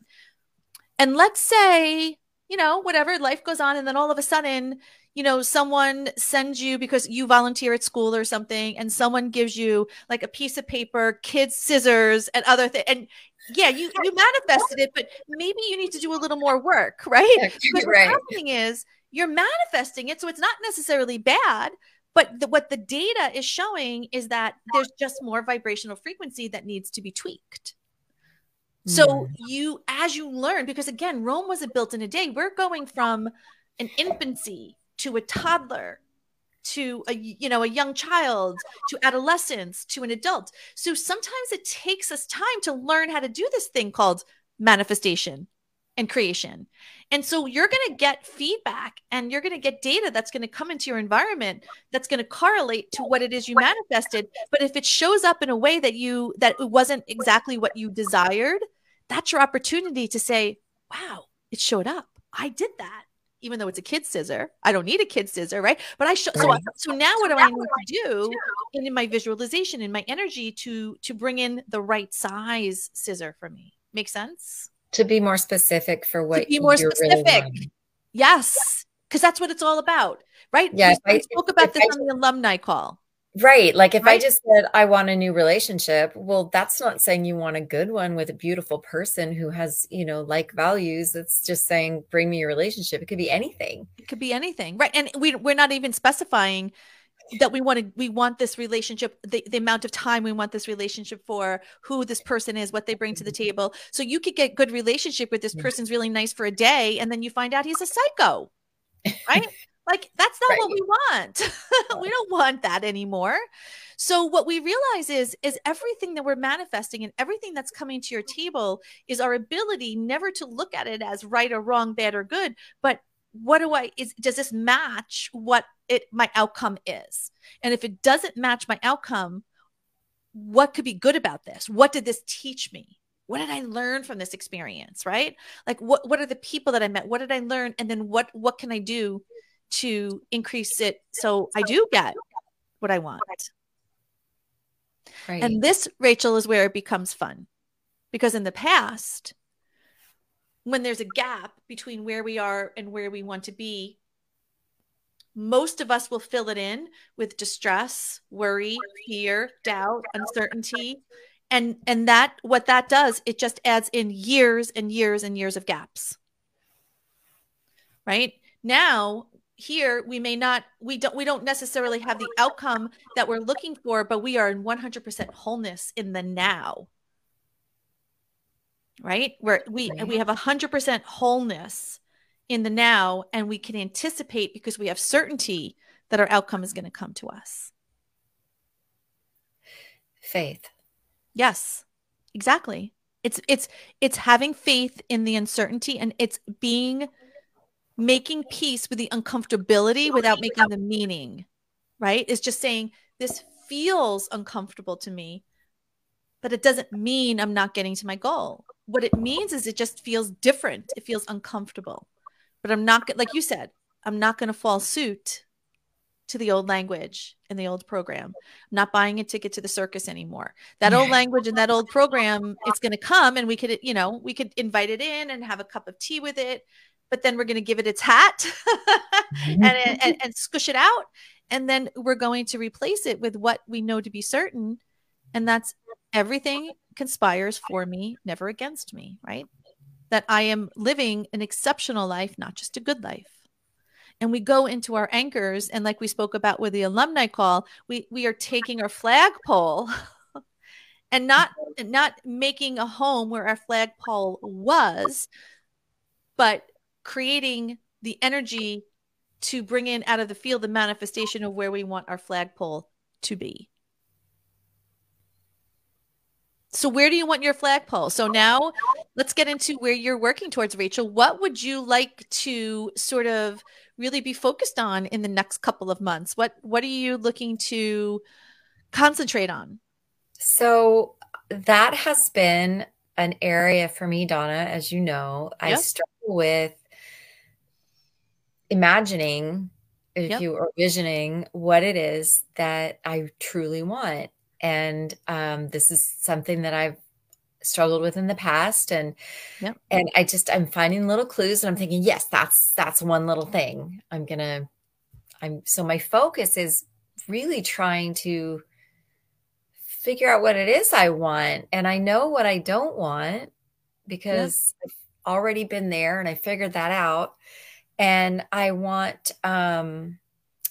[SPEAKER 1] And let's say you know, whatever, life goes on. And then all of a sudden, you know, someone sends you because you volunteer at school or something, and someone gives you like a piece of paper, kids' scissors, and other things. And yeah, you you manifested it, but maybe you need to do a little more work, right? But right. what's happening is you're manifesting it, so it's not necessarily bad. But the, what the data is showing is that there's just more vibrational frequency that needs to be tweaked. So mm. you, as you learn, because again, Rome wasn't built in a day. We're going from an infancy to a toddler to a you know a young child to adolescence to an adult so sometimes it takes us time to learn how to do this thing called manifestation and creation and so you're going to get feedback and you're going to get data that's going to come into your environment that's going to correlate to what it is you manifested but if it shows up in a way that you that it wasn't exactly what you desired that's your opportunity to say, wow, it showed up. I did that. Even though it's a kid scissor, I don't need a kid scissor, right? But I show so, so now what do I need to do in my visualization, in my energy to to bring in the right size scissor for me? Make sense?
[SPEAKER 2] To be more specific for what you want
[SPEAKER 1] to be more specific. Really yes, because that's what it's all about, right?
[SPEAKER 2] Yeah,
[SPEAKER 1] I, spoke about this I, on the alumni call.
[SPEAKER 2] Right. Like if right? I just said I want a new relationship, well, that's not saying you want a good one with a beautiful person who has, you know, like values. It's just saying bring me a relationship. It could be anything.
[SPEAKER 1] It could be anything. Right. And we we're not even specifying that we want to we want this relationship the, the amount of time we want this relationship for who this person is what they bring to the mm-hmm. table so you could get good relationship with this person's really nice for a day and then you find out he's a psycho right like that's not right. what we want. we don't want that anymore. So what we realize is is everything that we're manifesting and everything that's coming to your table is our ability never to look at it as right or wrong, bad or good, but what do I is does this match what it my outcome is? And if it doesn't match my outcome, what could be good about this? What did this teach me? What did I learn from this experience, right? Like what what are the people that I met? What did I learn and then what what can I do to increase it so I do get what I want. Right. And this, Rachael, is where it becomes fun. Because in the past, when there's a gap between where we are and where we want to be, most of us will fill it in with distress, worry, fear, doubt, uncertainty. And and that what that does, it just adds in years and years and years of gaps. Right? Now, here we may not we don't we don't necessarily have the outcome that we're looking for but we are in 100% wholeness in the now right where we we have 100% wholeness in the now and we can anticipate because we have certainty that our outcome is going to come to us
[SPEAKER 2] faith
[SPEAKER 1] yes exactly it's it's it's having faith in the uncertainty and it's being making peace with the uncomfortability without making the meaning, right? It's just saying, this feels uncomfortable to me, but it doesn't mean I'm not getting to my goal. What it means is it just feels different. It feels uncomfortable. But I'm not, like you said, I'm not going to fall suit to the old language and the old program. I'm not buying a ticket to the circus anymore. That old language and that old program, it's going to come and we could, you know, we could invite it in and have a cup of tea with it, but then we're going to give it its hat and, and, and squish it out. And then we're going to replace it with what we know to be certain. And that's everything conspires for me, never against me, right? That I am living an exceptional life, not just a good life. And we go into our anchors and like we spoke about with the alumni call we we are taking our flagpole and not not making a home where our flagpole was but creating the energy to bring in out of the field the manifestation of where we want our flagpole to be so where do you want your flagpole so now let's get into where you're working towards rachael what would you like to sort of really be focused on in the next couple of months? What what are you looking to concentrate on?
[SPEAKER 2] So that has been an area for me, Dona, as you know. Yep. I struggle with imagining if yep. you are visioning what it is that I truly want. And um, this is something that I've struggled with in the past and yep. and i just i'm finding little clues and i'm thinking yes that's that's one little thing i'm gonna i'm so my focus is really trying to figure out what it is i want and i know what i don't want because yep. i've already been there and i figured that out and i want um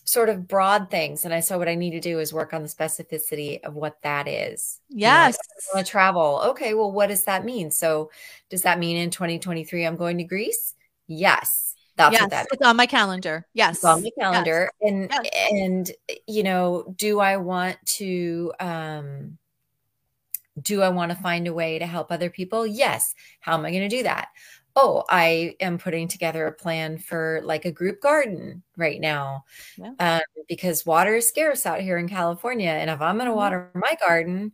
[SPEAKER 2] sort of broad things. And I saw what I need to do is work on the specificity of what that is.
[SPEAKER 1] Yes.
[SPEAKER 2] You know, want to travel. Okay. Well, what does that mean? So does that mean in 2023 I'm going to Greece? Yes. That's
[SPEAKER 1] yes,
[SPEAKER 2] what that
[SPEAKER 1] it's on my calendar. Yes.
[SPEAKER 2] It's on my calendar. Yes. And yes. and you know, do I want to um do I want to find a way to help other people? Yes. How am I going to do that? Oh, I am putting together a plan for like a group garden right now yeah. um, because water is scarce out here in California. And if I'm going to mm-hmm. water my garden,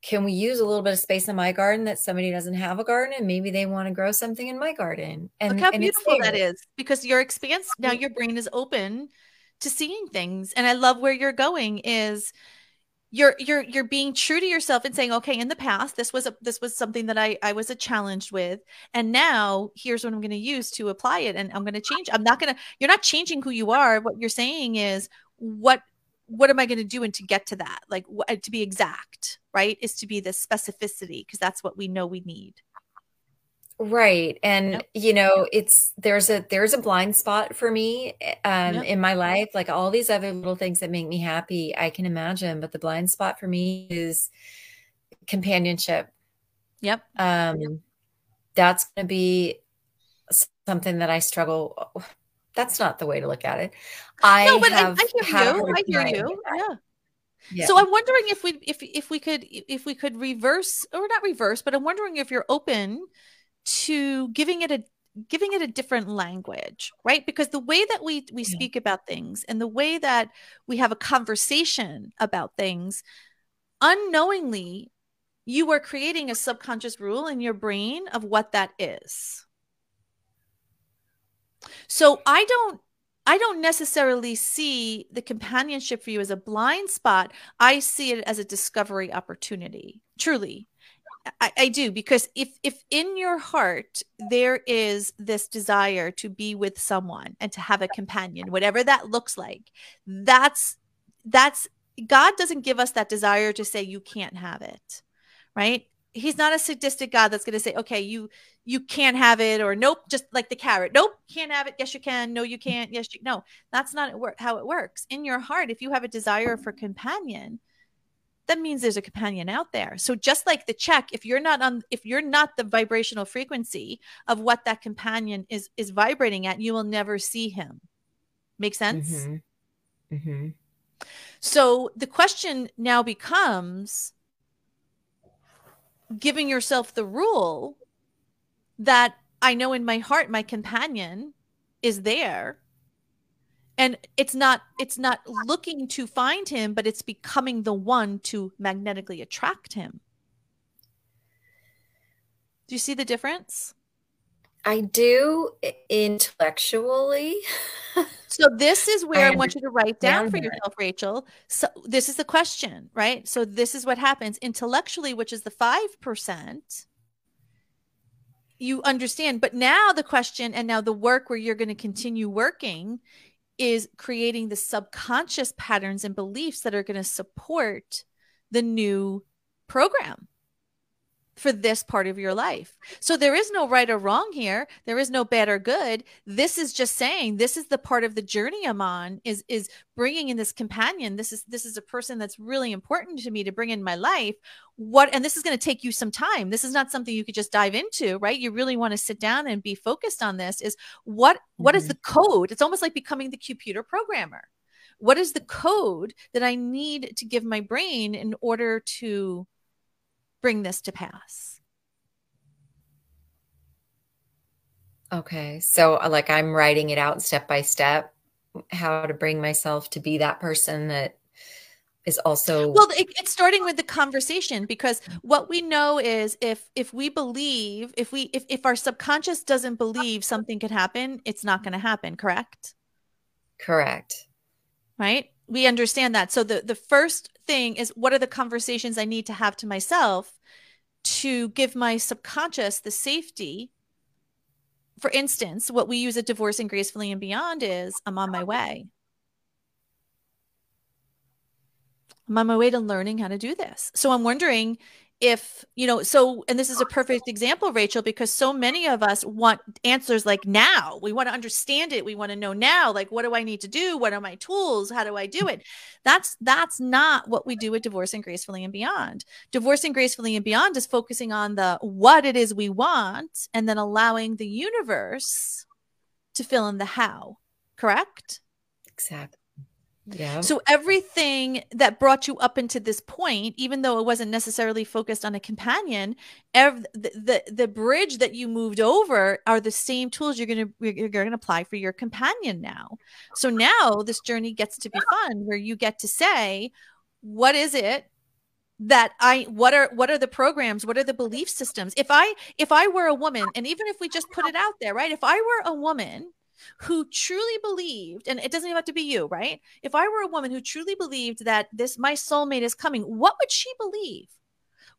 [SPEAKER 2] can we use a little bit of space in my garden that somebody doesn't have a garden and maybe they want to grow something in my garden?
[SPEAKER 1] And look how and beautiful that is because your experience now your brain is open to seeing things. And I love where you're going is you're you're you're being true to yourself and saying okay in the past this was a this was something that i i was a challenged with and now here's what i'm going to use to apply it and i'm going to change. I'm not going to you're not changing who you are. What you're saying is what what am i going to do and to get to that? Like wh- to be exact right is to be the specificity because that's what we know we need
[SPEAKER 2] Right. And yep. you know, it's there's a there's a blind spot for me eh, um yep. in my life like all these other little things that make me happy I can imagine, but the blind spot for me is companionship.
[SPEAKER 1] Yep.
[SPEAKER 2] Um yep. that's going to be something that I struggle that's not the way to look at it. I No, but
[SPEAKER 1] I, I hear you. I hear you. Yeah. Yeah. So I'm wondering if we if if we could if we could reverse or not reverse, but I'm wondering if you're open to giving it a giving it a different language right because the way that we we yeah. speak about things and the way that we have a conversation about things unknowingly you are creating a subconscious rule in your brain of what that is so i don't I don't necessarily see the companionship for you as a blind spot. I see it as a discovery opportunity, truly. I, I, do because if if in your heart there is this desire to be with someone and to have a companion whatever that looks like that's that's god doesn't give us that desire to say you can't have it right? He's not a sadistic god that's going to say okay you you can't have it or nope just like the carrot nope can't have it yes you can no you can't yes you no. That's not how it works. In your heart if you have a desire for companion that means there's a companion out there. So just like the check, if you're not on if you're not the vibrational frequency of what that companion is is vibrating at, you will never see him. Make sense? Mm-hmm. Mm-hmm. So the question now becomes giving yourself the rule that I know in my heart my companion is there and it's not it's not looking to find him but it's becoming the one to magnetically attract him do you see the difference
[SPEAKER 2] i do intellectually
[SPEAKER 1] So this is where I, I want you to write down for yourself, Rachael. So this is the question, right? So this is what happens intellectually, which is the 5%. You understand, but now the question and now the work where you're going to continue working is creating the subconscious patterns and beliefs that are going to support the new program for this part of your life. So there is no right or wrong here. There is no bad or good. This is just saying this is the part of the journey I'm on is is bringing in this companion. This is this is a person that's really important to me to bring in my life. What and this is going to take you some time. This is not something you could just dive into, right? You really want to sit down and be focused on this is what mm-hmm. what is mm-hmm. the code? It's almost like becoming the computer programmer. What is the code that I need to give my brain in order to bring this to pass?
[SPEAKER 2] Okay. So, uh, like, I'm writing it out step by step, how to bring myself to be that person that is also
[SPEAKER 1] well it, it's starting with the conversation because what we know is if if we believe if we if, if our subconscious doesn't believe something could happen it's not going to happen correct
[SPEAKER 2] correct
[SPEAKER 1] right we understand that. So the the first thing is what are the conversations i need to have to myself to give my subconscious the safety? For instance what we use at divorcing gracefully and beyond is i'm on my way. I'm on my way to learning how to do this. So i'm wondering if you know so and this is a perfect example rachael because so many of us want answers like now. We want to understand it. We want to know now like what do i need to do? What are my tools? How do i do it? That's that's not what we do with divorcing gracefully and beyond. Divorcing gracefully and beyond is focusing on the what it is we want and then allowing the universe to fill in the how correct?
[SPEAKER 2] Exactly yeah.
[SPEAKER 1] So everything that brought you up into this point, even though it wasn't necessarily focused on a companion, ev- the, the the bridge that you moved over are the same tools you're gonna you're gonna apply for your companion now. So now this journey gets to be fun, where you get to say, what is it that i what are what are the programs what are the belief systems if i if i were a woman and even if we just put it out there right if i were a woman who truly believed, and it doesn't even have to be you, right? If I were a woman who truly believed that this my soulmate is coming, what would she believe?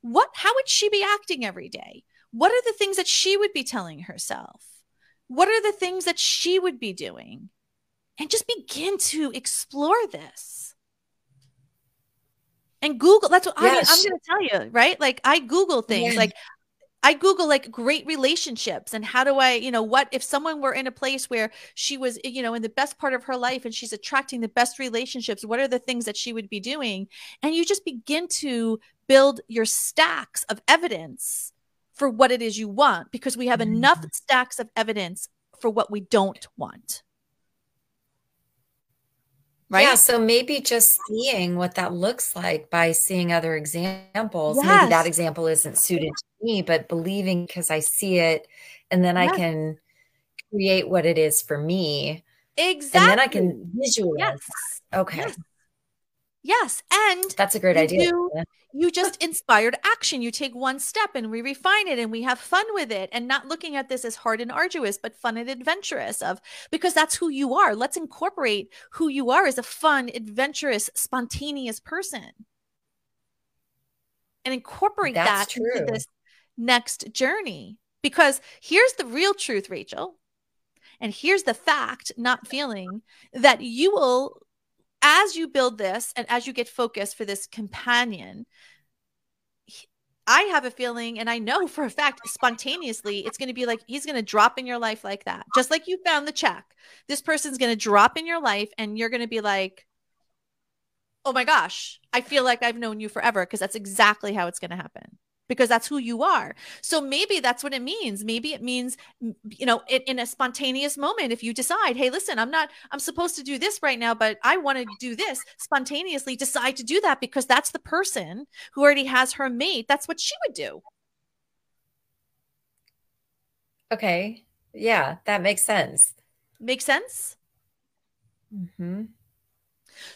[SPEAKER 1] What how would she be acting every day? What are the things that she would be telling herself? What are the things that she would be doing? And just begin to explore this. And Google, that's what I, am going to tell you, right? Like I Google things. Yeah. Like I Google like great relationships and how do I, you know, what if someone were in a place where she was, you know, in the best part of her life and she's attracting the best relationships, what are the things that she would be doing? And you just begin to build your stacks of evidence for what it is you want because we have enough mm-hmm. stacks of evidence for what we don't want
[SPEAKER 2] right? Yeah, so maybe just seeing what that looks like by seeing other examples. Yes. Maybe that example isn't suited to me, but believing because I see it and then yes. I can create what it is for me.
[SPEAKER 1] Exactly.
[SPEAKER 2] And then I can visualize. Yes. Okay.
[SPEAKER 1] Yes. Yes. And
[SPEAKER 2] that's a great idea.
[SPEAKER 1] Do, you just inspired action. You take one step and we refine it and we have fun with it and not looking at this as hard and arduous, but fun and adventurous of because that's who you are. Let's incorporate who you are as a fun, adventurous, spontaneous person. And incorporate that's that true. into this next journey. Because here's the real truth, Rachael. And here's the fact, not feeling that you will as you build this and as you get focused for this companion, I have a feeling, and I know for a fact, spontaneously, it's going to be like he's going to drop in your life like that. Just like you found the check. This person's going to drop in your life, and you're going to be like, oh my gosh, I feel like I've known you forever because that's exactly how it's going to happen because that's who you are. So maybe that's what it means. Maybe it means, you know, in, in, a spontaneous moment, if you decide, hey, listen, I'm not, I'm supposed to do this right now, but I want to do this spontaneously, decide to do that because that's the person who already has her mate. That's what she would do.
[SPEAKER 2] Okay. Yeah, that makes sense.
[SPEAKER 1] Makes sense?
[SPEAKER 2] Mm-hmm.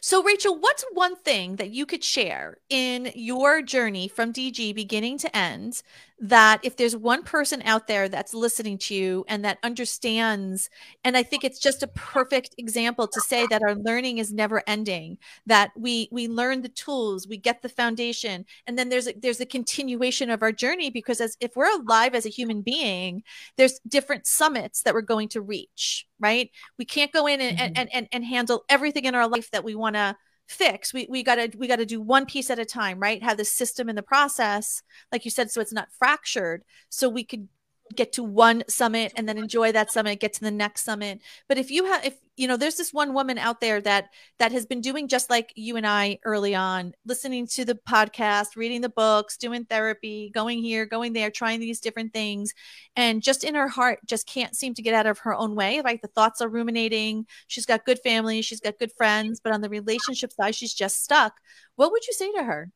[SPEAKER 1] So, Rachael, what's one thing that you could share in your journey from DG beginning to end that if there's one person out there that's listening to you and that understands and i think it's just a perfect example to say that our learning is never ending that we we learn the tools we get the foundation and then there's a, there's a continuation of our journey because as if we're alive as a human being there's different summits that we're going to reach right we can't go in and mm-hmm. and, and and handle everything in our life that we want to fix. We, we gotta we gotta do one piece at a time right? Have the system in the process. Like you said so it's not fractured. So we could get to one summit and then enjoy that summit get to the next summit. But if you have if you know there's this one woman out there that that has been doing just like you and i early on listening to the podcast reading the books doing therapy going here going there trying these different things. And just in her heart just can't seem to get out of her own way. Like the thoughts are ruminating. She's got good family. She's got good friends. But on the relationship side she's just stuck. What would you say to her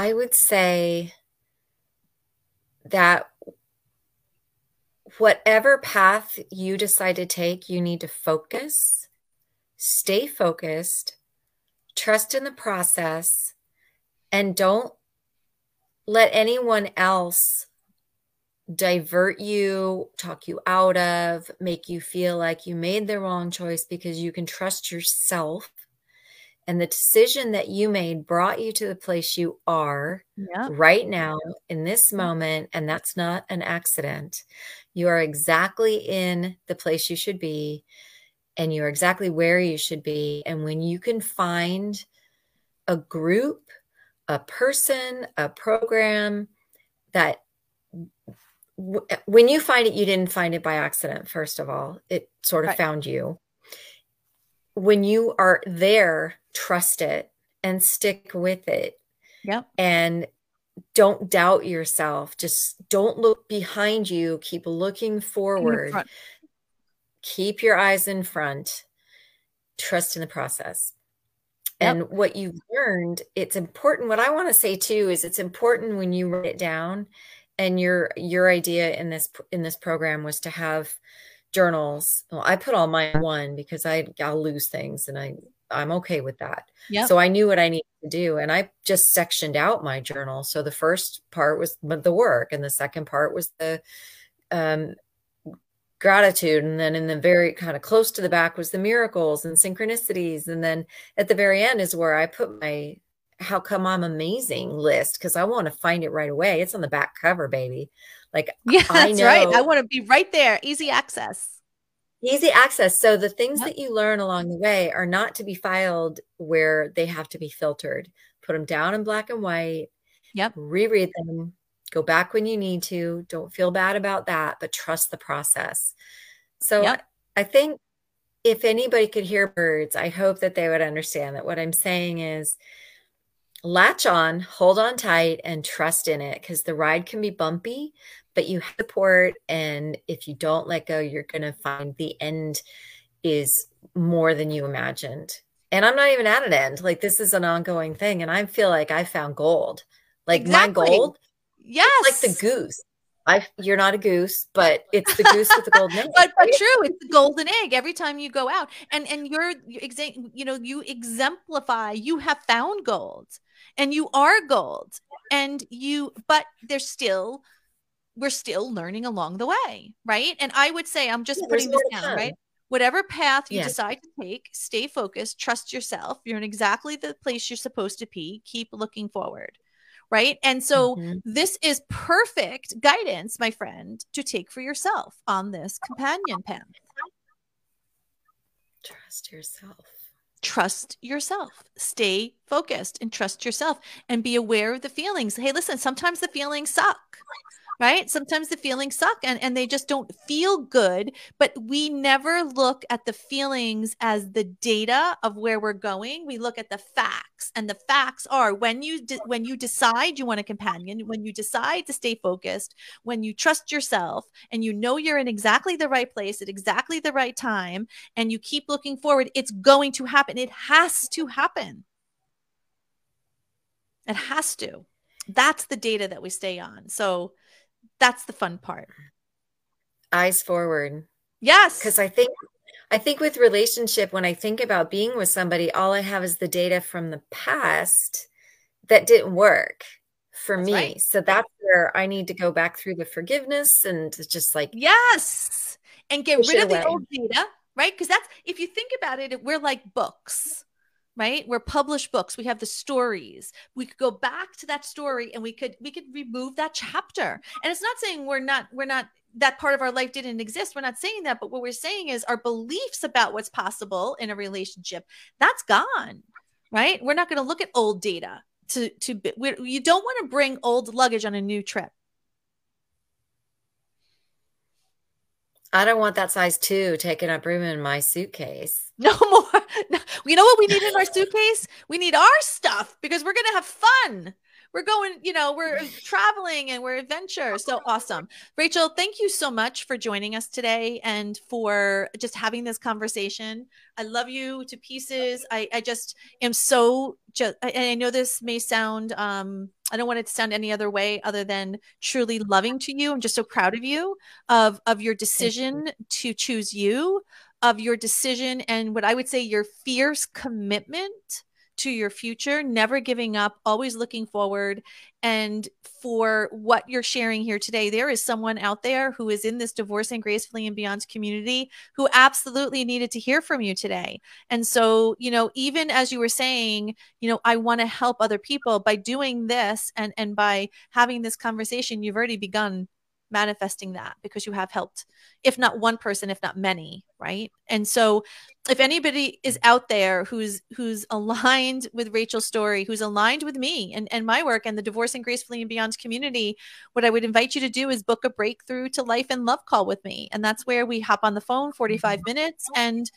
[SPEAKER 2] I would say that whatever path you decide to take, you need to focus, stay focused, trust in the process, and don't let anyone else divert you, talk you out of, make you feel like you made the wrong choice because you can trust yourself and the decision that you made brought you to the place you are yeah. right now in this moment. And that's not an accident. You are exactly in the place you should be, and you're exactly where you should be. And when you can find a group, a person, a program that when you find it, you didn't find it by accident, first of all, it sort of right. found you. When you are there trust it and stick with it.
[SPEAKER 1] Yeah.
[SPEAKER 2] And don't doubt yourself. Just don't look behind you. Keep looking forward. Keep your eyes in front. Trust in the process. Yep. And what you've learned, it's important. What I want to say too is it's important when you write it down. And your your idea in this in this program was to have journals. Well, I put all my one because I I'll lose things and I I'm okay with that. Yeah. So I knew what I needed to do. And I just sectioned out my journal. So the first part was the work, and the second part was the um, gratitude. And then in the very kind of close to the back was the miracles and synchronicities. And then at the very end is where I put my how come I'm amazing list because I want to find it right away. It's on the back cover, baby. Like,
[SPEAKER 1] yeah, that's right. I want to be right there, easy access.
[SPEAKER 2] Easy access. So the things yep. that you learn along the way are not to be filed where they have to be filtered. Put them down in black and white.
[SPEAKER 1] Yep.
[SPEAKER 2] Reread them. Go back when you need to. Don't feel bad about that, but trust the process. So yep. I think if anybody could hear birds, I hope that they would understand that what I'm saying is latch on, hold on tight, and trust in it because the ride can be bumpy, but you have support. And if you don't let go, you're going to find the end is more than you imagined. And I'm not even at an end. Like this is an ongoing thing. And I feel like I found gold. Like exactly. my gold.
[SPEAKER 1] Yes.
[SPEAKER 2] Like the goose. I, you're not a goose, but it's the goose with the golden egg.
[SPEAKER 1] but, but true, it's the golden egg every time you go out, and and you're you know you exemplify. You have found gold, and you are gold, and you. But there's still we're still learning along the way, right? And I would say, I'm just yeah, putting this down, right? Whatever path you yeah. decide to take, stay focused, trust yourself. You're in exactly the place you're supposed to be. Keep looking forward, right? And so, mm-hmm. this is perfect guidance, my friend, to take for yourself on this companion path.
[SPEAKER 2] Trust yourself
[SPEAKER 1] trust yourself stay focused and trust yourself and be aware of the feelings hey listen sometimes the feelings suck right? Sometimes the feelings suck and, and they just don't feel good, but we never look at the feelings as the data of where we're going. We look at the facts, and the facts are when you de- when you decide you want a companion, when you decide to stay focused, when you trust yourself and you know you're in exactly the right place at exactly the right time, and you keep looking forward, it's going to happen. It has to happen. It has to. That's the data that we stay on. So that's the fun part.
[SPEAKER 2] Eyes forward.
[SPEAKER 1] Yes.
[SPEAKER 2] Because I think I think with relationship, when I think about being with somebody, all I have is the data from the past that didn't work for
[SPEAKER 1] That's
[SPEAKER 2] me.
[SPEAKER 1] right.
[SPEAKER 2] So that's where I need to go back through the forgiveness and just like
[SPEAKER 1] yes, and get rid of the old data, right? Because that's if you think about it, we're like books. Right? We're published books. We have the stories. We could go back to that story and we could we could remove that chapter. And it's not saying we're not we're not that part of our life didn't exist. We're not saying that, but what we're saying is our beliefs about what's possible in a relationship, that's gone. Right? We're not going to look at old data to to you don't want to bring old luggage on a new trip.
[SPEAKER 2] I don't want that size two taking up room in my suitcase.
[SPEAKER 1] No. You know what we need in our suitcase? We need our stuff because we're going to have fun. We're going, you know, we're traveling and we're adventure. So awesome. Rachael, thank you so much for joining us today and for just having this conversation. I love you to pieces. I, I just am so just, and I know this may sound, um, I don't want it to sound any other way other than truly loving to you. I'm just so proud of you of, of your decision to choose you of your decision and what I would say your fierce commitment to your future, never giving up, always looking forward. And for what you're sharing here today, there is someone out there who is in this Divorcing Gracefully and Beyond community who absolutely needed to hear from you today. And so, you know, even as you were saying, you know, I want to help other people by doing this and and by having this conversation, you've already begun manifesting that because you have helped if not one person if not many right? And so if anybody is mm. out there who's who's aligned with rachael's story who's aligned with me and, and my work and the divorcing gracefully and beyond community what i would invite you to do is book a breakthrough to life and love call with me. And that's where we hop on the phone 45 mm-hmm. minutes and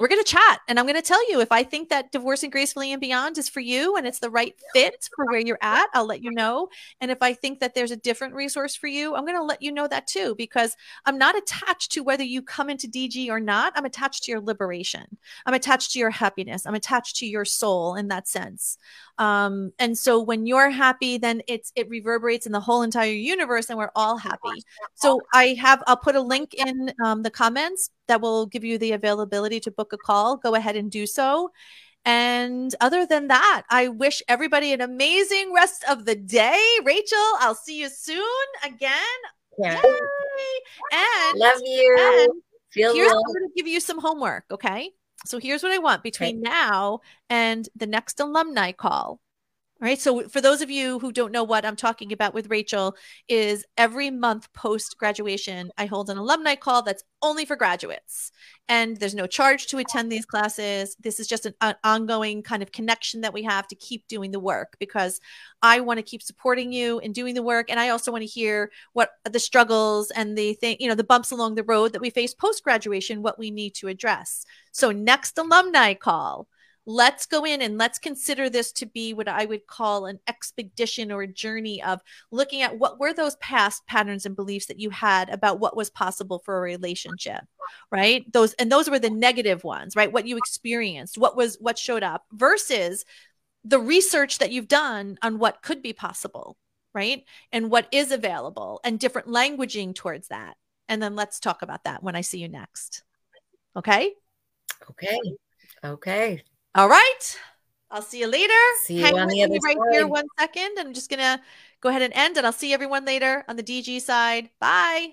[SPEAKER 1] we're going to chat and I'm going to tell you if I think that divorcing gracefully and beyond is for you and it's the right fit for where you're at, I'll let you know. And if I think that there's a different resource for you, I'm going to let you know that too, because I'm not attached to whether you come into DG or not. I'm attached to your liberation. I'm attached to your happiness. I'm attached to your soul in that sense. Um, and so when you're happy, then it's, it reverberates in the whole entire universe and we're all happy. So I have, I'll put a link in um, the comments that will give you the availability to book a call. Go ahead and do so. And other than that, I wish everybody an amazing rest of the day. Rachael, I'll see you soon again.
[SPEAKER 2] Yeah.
[SPEAKER 1] And
[SPEAKER 2] love you.
[SPEAKER 1] And Feel here's I'm going to give you some homework. Okay. So here's what I want between okay. now and the next alumni call. All right. So for those of you who don't know what I'm talking about with Rachael is every month post graduation, I hold an alumni call that's only for graduates. And there's no charge to attend these classes. This is just an, ongoing kind of connection that we have to keep doing the work because I want to keep supporting you and doing the work. And I also want to hear what the struggles and the thing, you know, the bumps along the road that we face post graduation, what we need to address. So next alumni call let's go in and let's consider this to be what I would call an expedition or a journey of looking at what were those past patterns and beliefs that you had about what was possible for a relationship, right? Those and those were the negative ones, right? What you experienced, what was what showed up versus the research that you've done on what could be possible, right? And what is available and different languaging towards that. And then let's talk about that when I see you next. Okay?
[SPEAKER 2] Okay. Okay.
[SPEAKER 1] All right. I'll see you later.
[SPEAKER 2] See you Hang on the other
[SPEAKER 1] right
[SPEAKER 2] side.
[SPEAKER 1] here one second. I'm just going to go ahead and end and I'll see everyone later on the DG side. Bye.